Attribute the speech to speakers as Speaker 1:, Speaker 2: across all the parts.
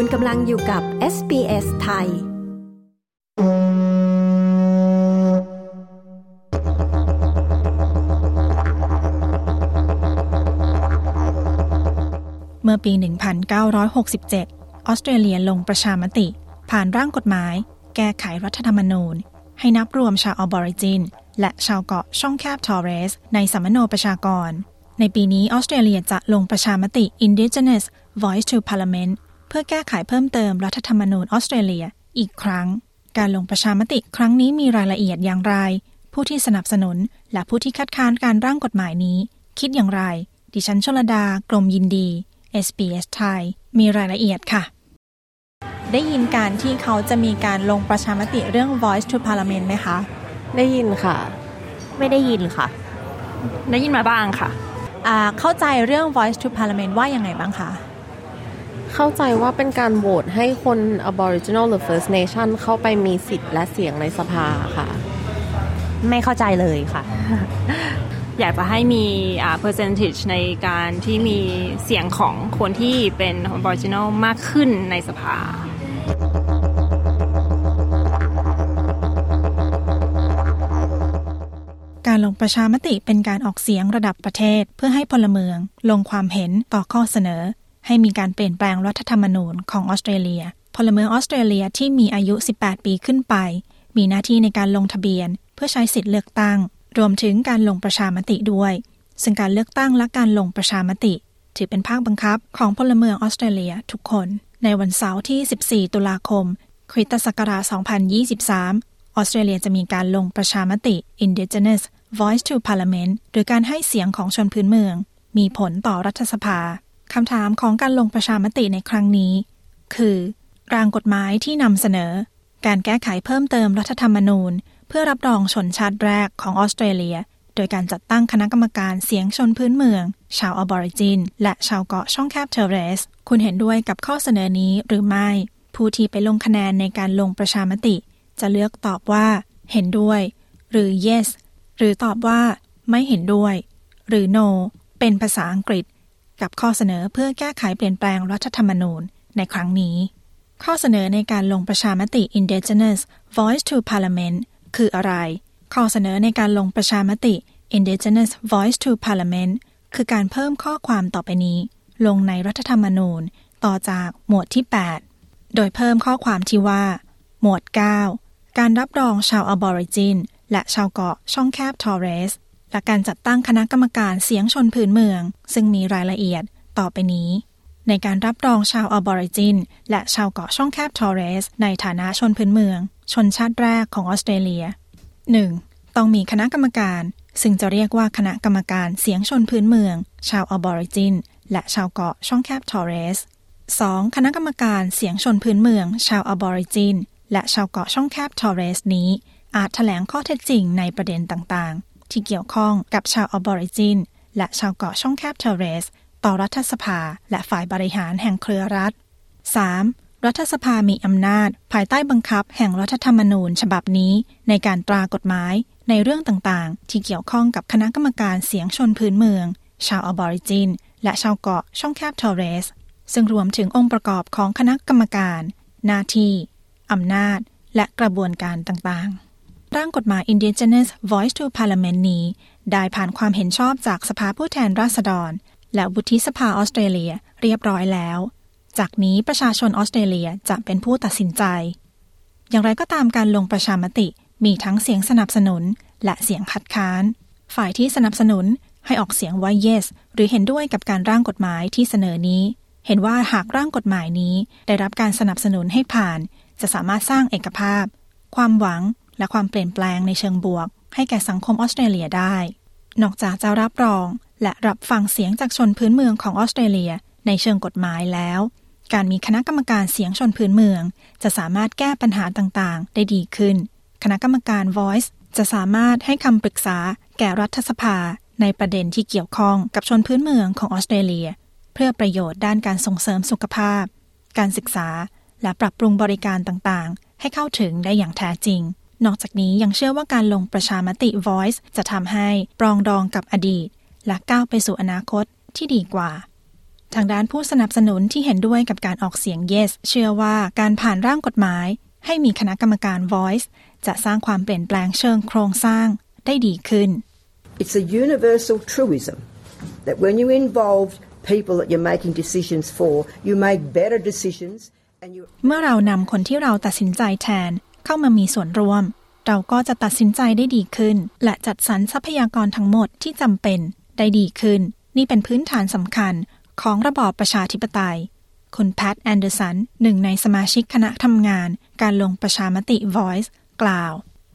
Speaker 1: คุณกำลังอยู่กับ SBS ไทย
Speaker 2: เมื่อปี 1967 ออสเตรเลียลงประชามติ ผ่านร่างกฎหมาย แก้ไขรัฐธรรมนูญ ให้นับรวมชาวอบอริจิน และชาวเกาะช่องแคบทอร์เรส ในสำมะโนประชากร ในปีนี้ออสเตรเลียจะลงประชามติ Indigenous Voice to Parliament เพื่อแก้ไขเพิ่มเติมรัฐธรรมนูญออสเตรเลียอีกครั้ง การลงประชามติครั้งนี้มีรายละเอียดอย่างไร ผู้ที่สนับสนุนและผู้ที่คัดค้านการร่างกฎหมายนี้ คิดอย่างไร ดิฉันชลดากรมยินดี SBS ไทยมีรายละเอียดค่ะ ได้ยินการที่เขาจะมีการลงประชามติเรื่อง Voice to Parliament ไหมคะ
Speaker 3: ได้ยินค่ะ
Speaker 4: ไม่ได้ยินค่ะ
Speaker 5: ได้ยินมาบ้างค่ะ
Speaker 2: อ่าเข้าใจเรื่อง Voice to Parliament ว่ายังไงบ้างคะ
Speaker 3: เข้าใจว่าเป็นการโหวตให้คน Aboriginal หรือ First Nation เข้าไปมีสิทธิ์และเสียงในสภาค่ะ
Speaker 4: ไม่เข้าใจเลยค่ะ
Speaker 5: อยากจะให้มีอ่า percentage ในการที่มีเสียงของคนที่เป็น Aboriginal มากขึ้นในสภา
Speaker 2: การลงประชามติเป็นการออกเสียงระดับประเทศเพื่อให้พลเมืองลงความเห็นต่อข้อเสนอ ให้มีการเปลี่ยนแปลงรัฐธรรมนูญของออสเตรเลีย พลเมืองออสเตรเลียที่มีอายุ 18 ปีขึ้นไป มีหน้าที่ในการลงทะเบียน เพื่อใช้สิทธิ์เลือกตั้ง รวมถึงการลงประชามติด้วย ซึ่งการเลือกตั้งและการลงประชามติ ถือเป็นภาคบังคับของพลเมืองออสเตรเลียทุกคน ในวันเสาร์ที่ 14 ตุลาคมคริสตศักราช 2023 ออสเตรเลียจะมีการลงประชามติ Indigenous Voice to Parliament หรือการให้เสียงของชนพื้นเมือง มีผลต่อรัฐสภา คำถามของการลงประชามติในครั้งนี้ คือ ร่างกฎหมายที่นำเสนอ การแก้ไขเพิ่มเติมรัฐธรรมนูญ เพื่อรับรองชนชาติแรกของออสเตรเลีย โดยการจัดตั้งคณะกรรมการเสียงชนพื้นเมือง ชาวอบอริจิน และชาวเกาะช่องแคบทอร์เรส คุณเห็นด้วยกับข้อเสนอนี้หรือไม่ ผู้ที่ไปลงคะแนนในการลงประชามติ จะเลือกตอบว่า เห็นด้วย หรือ yes หรือตอบว่า ไม่เห็นด้วย หรือ no เป็นภาษาอังกฤษ กับข้อเสนอเพื่อแก้ไขเปลี่ยนแปลงรัฐธรรมนูญในครั้งนี้ ข้อเสนอในการลงประชามติ Indigenous Voice to Parliament คืออะไร ข้อเสนอในการลงประชามติ Indigenous Voice to Parliament คือการเพิ่มข้อความต่อไปนี้ ลงในรัฐธรรมนูญต่อจากหมวดที่ 8 โดยเพิ่มข้อความที่ว่า หมวด 9 การรับรองชาวอบอริจิน และชาวเกาะช่องแคบทอร์เรส และการจัดตั้งคณะกรรมการเสียงชนพื้นเมือง ซึ่งมีรายละเอียดต่อไปนี้ ในการรับรองชาวอบอริจิน และชาวเกาะช่องแคบทอร์เรส ในฐานะชนพื้นเมือง ชนชาติแรกของออสเตรเลีย 1. ต้องมีคณะกรรมการ ซึ่งจะเรียกว่าคณะกรรมการเสียงชนพื้นเมือง ชาวอบอริจิน และชาวเกาะช่องแคบทอร์เรส 2. คณะกรรมการเสียงชนพื้นเมือง ชาวอบอริจิน และชาวเกาะช่องแคบทอร์เรสนี้ อาจแถลงข้อเท็จจริงในประเด็นต่างๆ ที่เกี่ยวข้องกับชาวอบอริจิน และชาวเกาะช่องแคบทอร์เรส ต่อรัฐสภาและฝ่ายบริหารแห่งเครือรัฐ 3. รัฐสภามีอำนาจ ภายใต้บังคับแห่งรัฐธรรมนูญฉบับนี้ ในการตรากฎหมายในเรื่องต่างๆ ที่เกี่ยวข้องกับคณะกรรมการเสียงชนพื้นเมือง ชาวออบอริจิน และชาวเกาะช่องแคบทอเรส ซึ่งรวมถึงองค์ประกอบของคณะกรรมการ หน้าที่อำนาจ และกระบวนการต่างๆ ร่างกฎหมาย Indigenous Voice to Parliament นี้ ได้ผ่านความเห็นชอบจากสภาผู้แทนราษฎร และวุฒิสภาออสเตรเลียเรียบร้อยแล้ว จากนี้ประชาชนออสเตรเลียจะเป็นผู้ตัดสินใจ อย่างไรก็ตามการลงประชามติมีทั้งเสียงสนับสนุนและเสียงคัดค้าน ฝ่ายที่สนับสนุนให้ออกเสียงว่า yes หรือเห็นด้วยกับการร่างกฎหมายที่เสนอนี้ เห็นว่าหากร่างกฎหมายนี้ ได้รับการสนับสนุนให้ผ่าน จะสามารถสร้างเอกภาพ ความหวัง และความเปลี่ยนแปลงในเชิงบวก ให้แก่สังคมออสเตรเลียได้ นอกจากจะรับรอง และรับฟังเสียงจากชนพื้นเมืองของออสเตรเลีย ในเชิงกฎหมายแล้ว การมีคณะกรรมการเสียงชนพื้นเมือง จะสามารถแก้ปัญหาต่างๆ ได้ดีขึ้น คณะกรรมการ Voice จะสามารถให้คำปรึกษา แก่รัฐสภา ในประเด็นที่เกี่ยวข้องกับชนพื้นเมืองของออสเตรเลีย เพื่อประโยชน์ด้านการส่งเสริมสุขภาพ การศึกษา และปรับปรุงบริการต่างๆ ให้เข้าถึงได้อย่างแท้จริง นอกจากนี้ยังเชื่อว่าการลงประชามติ Voice จะทำให้ปรองดองกับอดีต และก้าวไปสู่อนาคตที่ดีกว่า ทางด้านผู้สนับสนุนที่เห็นด้วยกับการออกเสียง yes เชื่อว่าการผ่านร่างกฎหมาย ให้มีคณะกรรมการ voice จะสร้างความเปลี่ยนแปลงเชิงโครงสร้างได้ดีขึ้น
Speaker 6: It's a universal truism that when you involve people that you're making decisions for, you make better decisions and you
Speaker 2: เมื่อเรานำคนที่เราตัดสินใจแทน เข้ามามีส่วนร่วม เราก็จะตัดสินใจได้ดีขึ้น และจัดสรรทรัพยากรทั้งหมดที่จำเป็นได้ดีขึ้น นี่เป็นพื้นฐานสำคัญของระบอบประชาธิปไตย คุณแพทแอนเดอร์สันหนึ่งในสมาชิกคณะทำงาน การลงประชามติ Voice กล่าว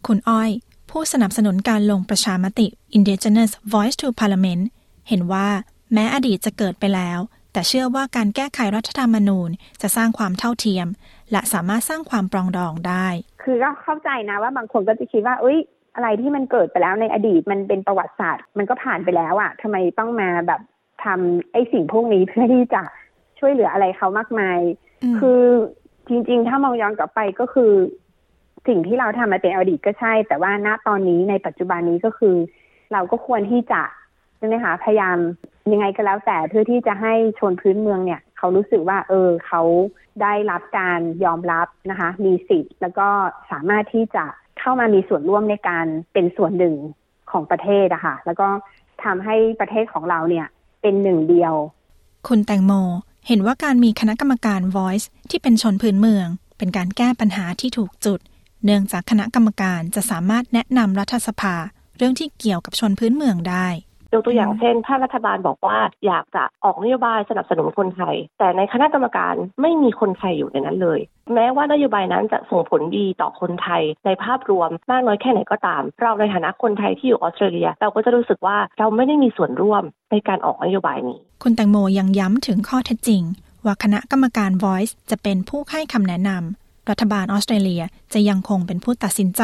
Speaker 2: คุณอ้อย ผู้สนับสนุนการลงประชามติ Indigenous Voice to Parliament เห็นว่าแม้อดีตจะเกิดไปแล้ว แต่เชื่อว่าการแก้ไขรัฐธรรมนูญจะสร้างความเท่าเทียม และสามารถสร้างความปรองดองได้
Speaker 7: คือก็เข้าใจนะว่าบางคนก็จะคิดว่าเอ้ยอะไรที่มันเกิดไปแล้วในอดีตมันเป็นประวัติศาสตร์ มันก็ผ่านไปแล้วอะทำไมต้องมาแบบทำไอ้สิ่งพวกนี้เพื่อที่จะช่วยเหลืออะไรเขามากมาย
Speaker 2: อืม
Speaker 7: คือจริง ๆ ถ้ามองย้อนกลับไปก็คือ สิ่งที่เราทำมาเป็นอดีตก็ใช่ แต่ว่าณตอนนี้ในปัจจุบันนี้ก็คือ เราก็ควรที่จะใช่ไหมคะพยายามยังไงก็แล้วแต่เพื่อที่จะให้ชนพื้นเมืองเนี่ย เขารู้สึกว่า เออเขาได้รับการยอมรับนะคะ มีสิทธิ์ แล้วก็สามารถที่จะเข้ามามีส่วนร่วมในการเป็นส่วนหนึ่งของประเทศอะค่ะ แล้วก็ทำให้ประเทศของเราเนี่ยเป็นหนึ่งเดียว
Speaker 2: คุณแตงโมเห็นว่าการมีคณะกรรมการ Voice ที่เป็นชนพื้นเมือง เป็นการแก้ปัญหาที่ถูกจุด เนื่องจากคณะกรรมการจะสามารถแนะนำรัฐสภา เรื่องที่เกี่ยวกับชนพื้นเมืองได้
Speaker 8: ยกตัวอย่างเช่น ถ้ารัฐบาลบอกว่าอยากจะออกนโยบายสนับสนุนคนไทย แต่ในคณะกรรมการไม่มีคนไทยอยู่ในนั้นเลย แม้ว่านโยบายนั้นจะส่งผลดีต่อคนไทยในภาพรวมมากน้อยแค่ไหนก็ตาม เราในฐานะคนไทยที่อยู่ออสเตรเลีย เราก็จะรู้สึกว่าเราไม่ได้มีส่วนร่วมในการออกนโยบายนี้
Speaker 2: คุณแตงโมยังย้ำถึงข้อเท็จจริง ว่าคณะกรรมการ Voice จะเป็นผู้ให้คำแนะนำรัฐบาลออสเตรเลียจะยังคงเป็นผู้ตัดสินใจ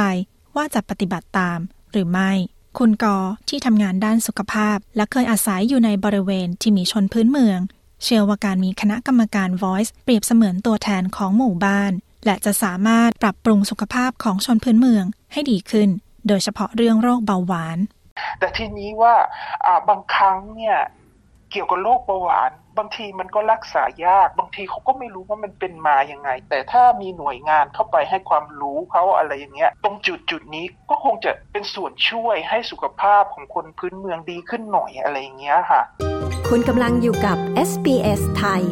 Speaker 2: ว่าจะปฏิบัติตามหรือไม่ คุณกอที่ทำงานด้านสุขภาพ และเคยอาศัยอยู่ในบริเวณที่มีชนพื้นเมือง เชื่อว่าการมีคณะกรรมการ Voice เปรียบเสมือนตัวแทนของหมู่บ้าน และจะสามารถปรับปรุงสุขภาพของชนพื้นเมืองให้ดีขึ้น โดยเฉพาะเรื่องโรคเบาหวาน
Speaker 9: แต่ทีนี้ว่าอ่าบางครั้งเนี่ยเกี่ยวกับโรคเบาหวาน บางทีมันก็รักษายาก บางทีเขาก็ไม่รู้ว่ามันเป็นมาอย่างไง แต่ถ้ามีหน่วยงานเข้าไปให้ความรู้เขาอะไรอย่างเงี้ย ตรงจุดจุดนี้ก็คงจะเป็นส่วนช่วยให้สุขภาพของคนพื้นเมืองดีขึ้นหน่อยอะไรอย่างเงี้ยค่ะ
Speaker 1: คุณกำลังอยู่กับ SBS ไทย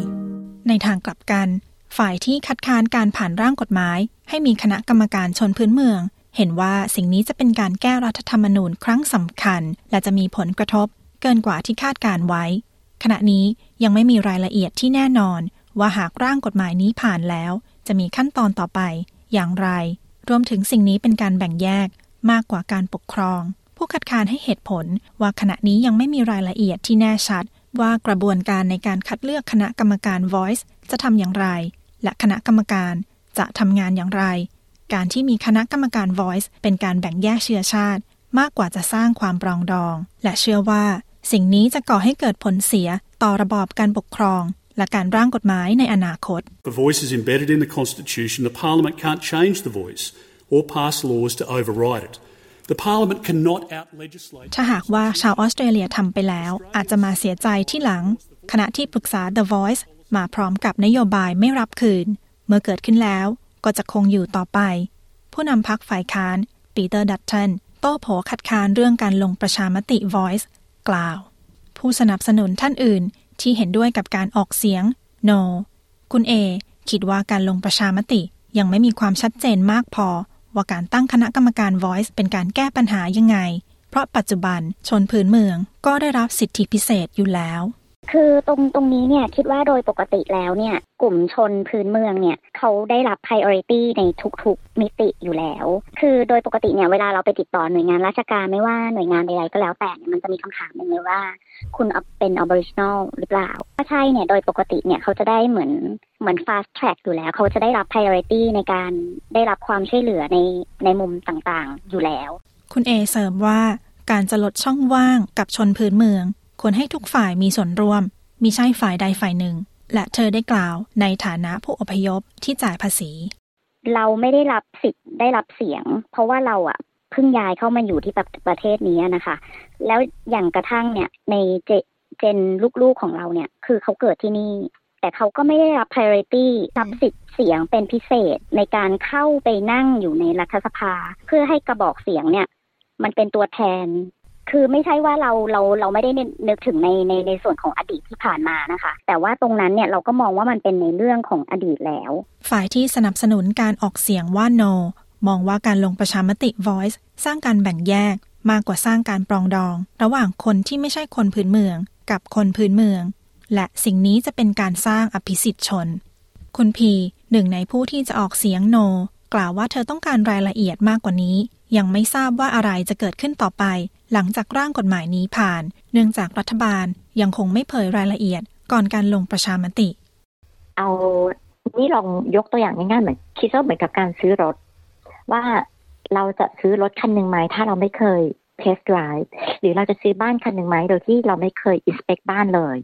Speaker 2: ในทางกลับกัน ฝ่ายที่คัดค้านการผ่านร่างกฎหมาย ให้มีคณะกรรมการชนพื้นเมือง เห็นว่าสิ่งนี้จะเป็นการแก้รัฐธรรมนูญครั้งสำคัญ และจะมีผลกระทบเกินกว่าที่คาดการไว้ ขณะนี้ยังไม่มีรายละเอียดที่แน่นอน ว่าหากร่างกฎหมายนี้ผ่านแล้ว จะมีขั้นตอนต่อไป อย่างไร รวมถึงสิ่งนี้เป็นการแบ่งแยกมากกว่าการปกครอง ผู้คัดค้านให้เหตุผลว่าขณะนี้ยังไม่มีรายละเอียดที่แน่ชัด ว่ากระบวนการในการคัดเลือกคณะกรรมการ Voice จะทำอย่างไร และคณะกรรมการจะทำงานอย่างไร การที่มีคณะกรรมการ Voice เป็นการแบ่งแยกเชื้อชาติ มากกว่าจะสร้างความปรองดอง และเชื่อว่า สิ่งนี้จะก่อให้เกิดผลเสียต่อระบอบการปกครอง และการร่างกฎหมายในอนาคต
Speaker 10: The voice is embedded in the Constitution. The Parliament can't change the voice or pass laws to override it. The Parliament cannot out legislate.
Speaker 2: ถ้าหากว่าชาวออสเตรเลียทำไปแล้ว อาจจะมาเสียใจทีหลัง คณะที่ปรึกษา The Voice มาพร้อมกับนโยบายไม่รับคืน เมื่อเกิดขึ้นแล้วก็จะคงอยู่ต่อไป ผู้นำพรรคฝ่ายค้านปีเตอร์ดัตเทนโต้โผคัดค้านเรื่องการลงประชามติ Voice กล่าว ผู้สนับสนุนท่านอื่นที่เห็นด้วยกับการออกเสียง No คุณเอคิดว่าการลงประชามติยังไม่มีความชัดเจนมากพอ ว่าการตั้งคณะกรรมการ Voice เป็นการแก้ปัญหายังไง เพราะปัจจุบันชนพื้นเมืองก็ได้รับสิทธิพิเศษอยู่แล้ว
Speaker 11: คือตรงตรงนี้เนี่ยคิดว่าโดยปกติแล้วเนี่ย กลุ่มชนพื้นเมืองเนี่ยเขาได้รับ priority ในทุกๆมิติอยู่แล้ว คือโดยปกติเนี่ยเวลาเราไปติดต่อหน่วยงานราชการไม่ว่าหน่วยงานใดๆก็แล้วแต่เนี่ยมันจะมีคำถามหนึ่งเลยว่า คุณเป็น Aboriginal หรือเปล่า ถ้าใช่เนี่ยโดยปกติเนี่ยเขาจะได้เหมือนเหมือน fast track อยู่แล้ว เขาจะได้รับ priority ในการได้รับความช่วยเหลือในในมุมต่างๆอยู่แล้ว
Speaker 2: คุณเอเสริมว่าการจะลดช่องว่างกับชนพื้นเมือง ควรให้ทุกฝ่ายมีส่วนร่วม มีใช่ฝ่ายใดฝ่ายหนึ่ง และเธอได้กล่าวในฐานะผู้อพยพที่จ่ายภาษี
Speaker 11: เราไม่ได้รับสิทธิ์ได้รับเสียง เพราะว่าเราอะเพิ่งย้ายเข้ามาอยู่ที่ประประเทศนี้นะคะ แล้วอย่างกระทั่งเนี่ยในเจเจนลูกๆของเราเนี่ย คือเขาเกิดที่นี่ แต่เขาก็ไม่ได้รับ priority รับสิทธิ์เสียงเป็นพิเศษในการเข้าไปนั่งอยู่ในรัฐสภา เพื่อให้กระบอกเสียงเนี่ย มันเป็นตัวแทน คือไม่ใช่ว่าเราเราเราไม่ได้นึกถึงในในในส่วนของอดีตที่ผ่านมานะคะ แต่ว่าตรงนั้นเนี่ยเราก็มองว่ามันเป็นในเรื่องของอดีตแล้ว
Speaker 2: ฝ่ายที่สนับสนุนการออกเสียงว่า no มองว่าการลงประชามติ voice สร้างการแบ่งแยกมากกว่าสร้างการปรองดอง ระหว่างคนที่ไม่ใช่คนพื้นเมือง กับคนพื้นเมือง และสิ่งนี้จะเป็นการสร้างอภิสิทธิชน คุณพีหนึ่งในผู้ที่จะออกเสียง no กล่าวว่าเธอต้องการรายละเอียดมากกว่านี้ ยังไม่ทราบว่าอะไรจะเกิดขึ้นต่อไป หลังจากร่างกฎหมายนี้ผ่าน เนื่องจากรัฐบาลยังคงไม่เผยรายละเอียดก่อนการลงประชามติ
Speaker 12: เอานี่ลองยกตัวอย่างง่ายๆเหมือนคิดว่าเหมือนกับการซื้อรถ ว่าเราจะซื้อรถคันหนึ่งไหมถ้าเราไม่เคยเทสต์ไดรฟ์หรือเราจะซื้อบ้านคันหนึ่งไหมโดยที่เราไม่เคยอินสเปกบ้านเลย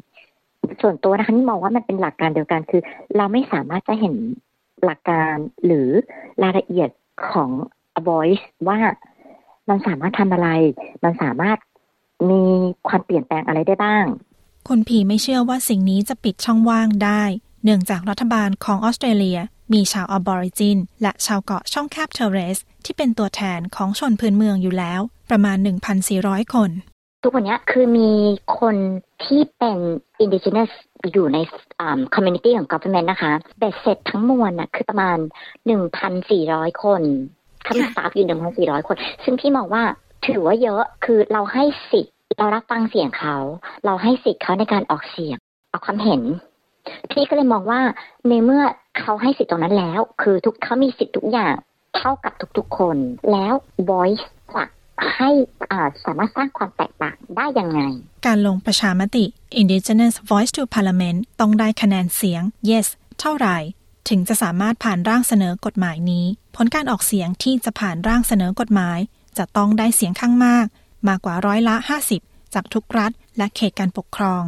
Speaker 12: ส่วนตัวนะคะนี่มองว่ามันเป็นหลักการเดียวกันคือ เราไม่สามารถจะเห็นหลักการหรือรายละเอียดของ voice ว่า มันสามารถทำอะไร มันสามารถมีความเปลี่ยนแปลงอะไรได้บ้าง
Speaker 2: คุณพีไม่เชื่อว่าสิ่งนี้จะปิดช่องว่างได้ เนื่องจากรัฐบาลของออสเตรเลีย มีชาวอบอริจิน และชาวเกาะช่องแคบเทเรส ที่เป็นตัวแทนของชนพื้นเมืองอยู่แล้ว ประมาณ 1,400 คน
Speaker 12: ทุกวันนี้คือมีคนที่เป็น indigenous อยู่ใน community ของ government นะคะเบ็ดเสร็จทั้งมวลน่ะคือประมาณ 1,400 คน เขาเป็นสตาฟอยู่1,400คน ซึ่งพี่มองว่าถือว่าเยอะคือเราให้สิทธิ์เรารับฟังเสียงเขา เราให้สิทธิ์เขาในการออกเสียงออกความเห็น พี่ก็เลยมองว่าในเมื่อเขาให้สิทธิ์ตรงนั้นแล้ว คือทุกเขามีสิทธิ์ทุกอย่างเท่ากับทุกๆคน แล้ว voice จะให้สามารถสร้างความแตกต่างได้ยังไง
Speaker 2: การลงประชามติ Indigenous Voice to Parliament ต้องได้คะแนนเสียง yes เท่าไหร่ ถึงจะสามารถผ่านร่างเสนอกฎหมายนี้ ผลการออกเสียงที่จะผ่านร่างเสนอกฎหมาย จะต้องได้เสียงข้างมาก มากกว่าร้อยละ 50 จากทุกรัฐ และเขตการปกครอง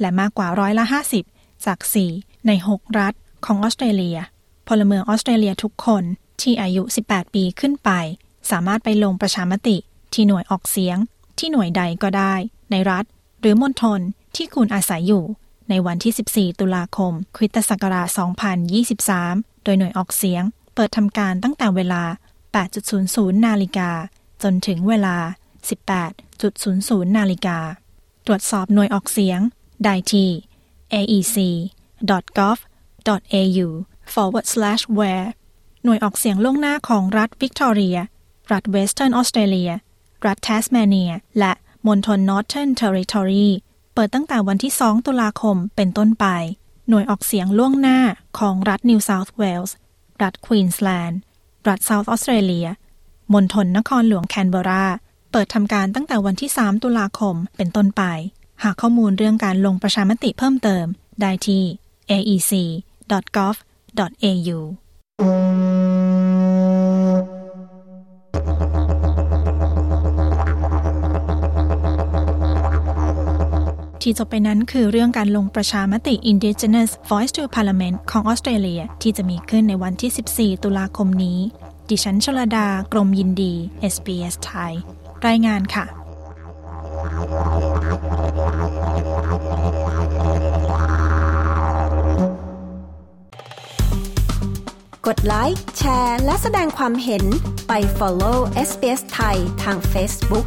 Speaker 2: และมากกว่าร้อยละ 50 จาก 4 ใน 6 รัฐของออสเตรเลีย พลเมืองออสเตรเลียทุกคนที่อายุ 18 ปีขึ้นไป สามารถไปลงประชามติ ที่หน่วยออกเสียง ที่หน่วยใดก็ได้ ในรัฐ หรือมณฑลที่คุณอาศัยอยู่ ในวันที่ 14 ตุลาคม คริสตศักราช 2023 โดยหน่วยออกเสียง เปิดทำการตั้งแต่เวลา 8.00 นาฬิกา จนถึงเวลา 18.00 นาฬิกา ตรวจสอบหน่วยออกเสียง ได้ที่ aec.gov.au forward slash where หน่วยออกเสียงล่วงหน้าของรัฐวิกตอเรีย รัฐเวสเทิร์นออสเตรเลีย รัฐแทสเมเนีย และมณฑลนอร์เทิร์นเทอริทอรี เปิดตั้งแต่วันที่ 2 ตุลาคมเป็นต้นไป หน่วยออกเสียงล่วงหน้าของรัฐนิวเซาท์เวลส์ รัฐควีนสแลนด์ รัฐเซาท์ออสเตรเลีย มณฑลนครหลวงแคนเบรา เปิดทำการตั้งแต่วันที่ 3 ตุลาคมเป็นต้นไป หาข้อมูลเรื่องการลงประชามติเพิ่มเติมได้ที่ aec.gov.au ที่จบไปนั้นคือเรื่องการลงประชามติ Indigenous Voice to Parliament ของออสเตรเลีย ที่จะมีขึ้นในวันที่ 14 ตุลาคมนี้ ดิฉันชลดา กรมยินดี SBS ไทย รายงานค่ะ
Speaker 1: กดไลค์ แชร์ และแสดงความเห็นไป follow SBS ไทยทาง Facebook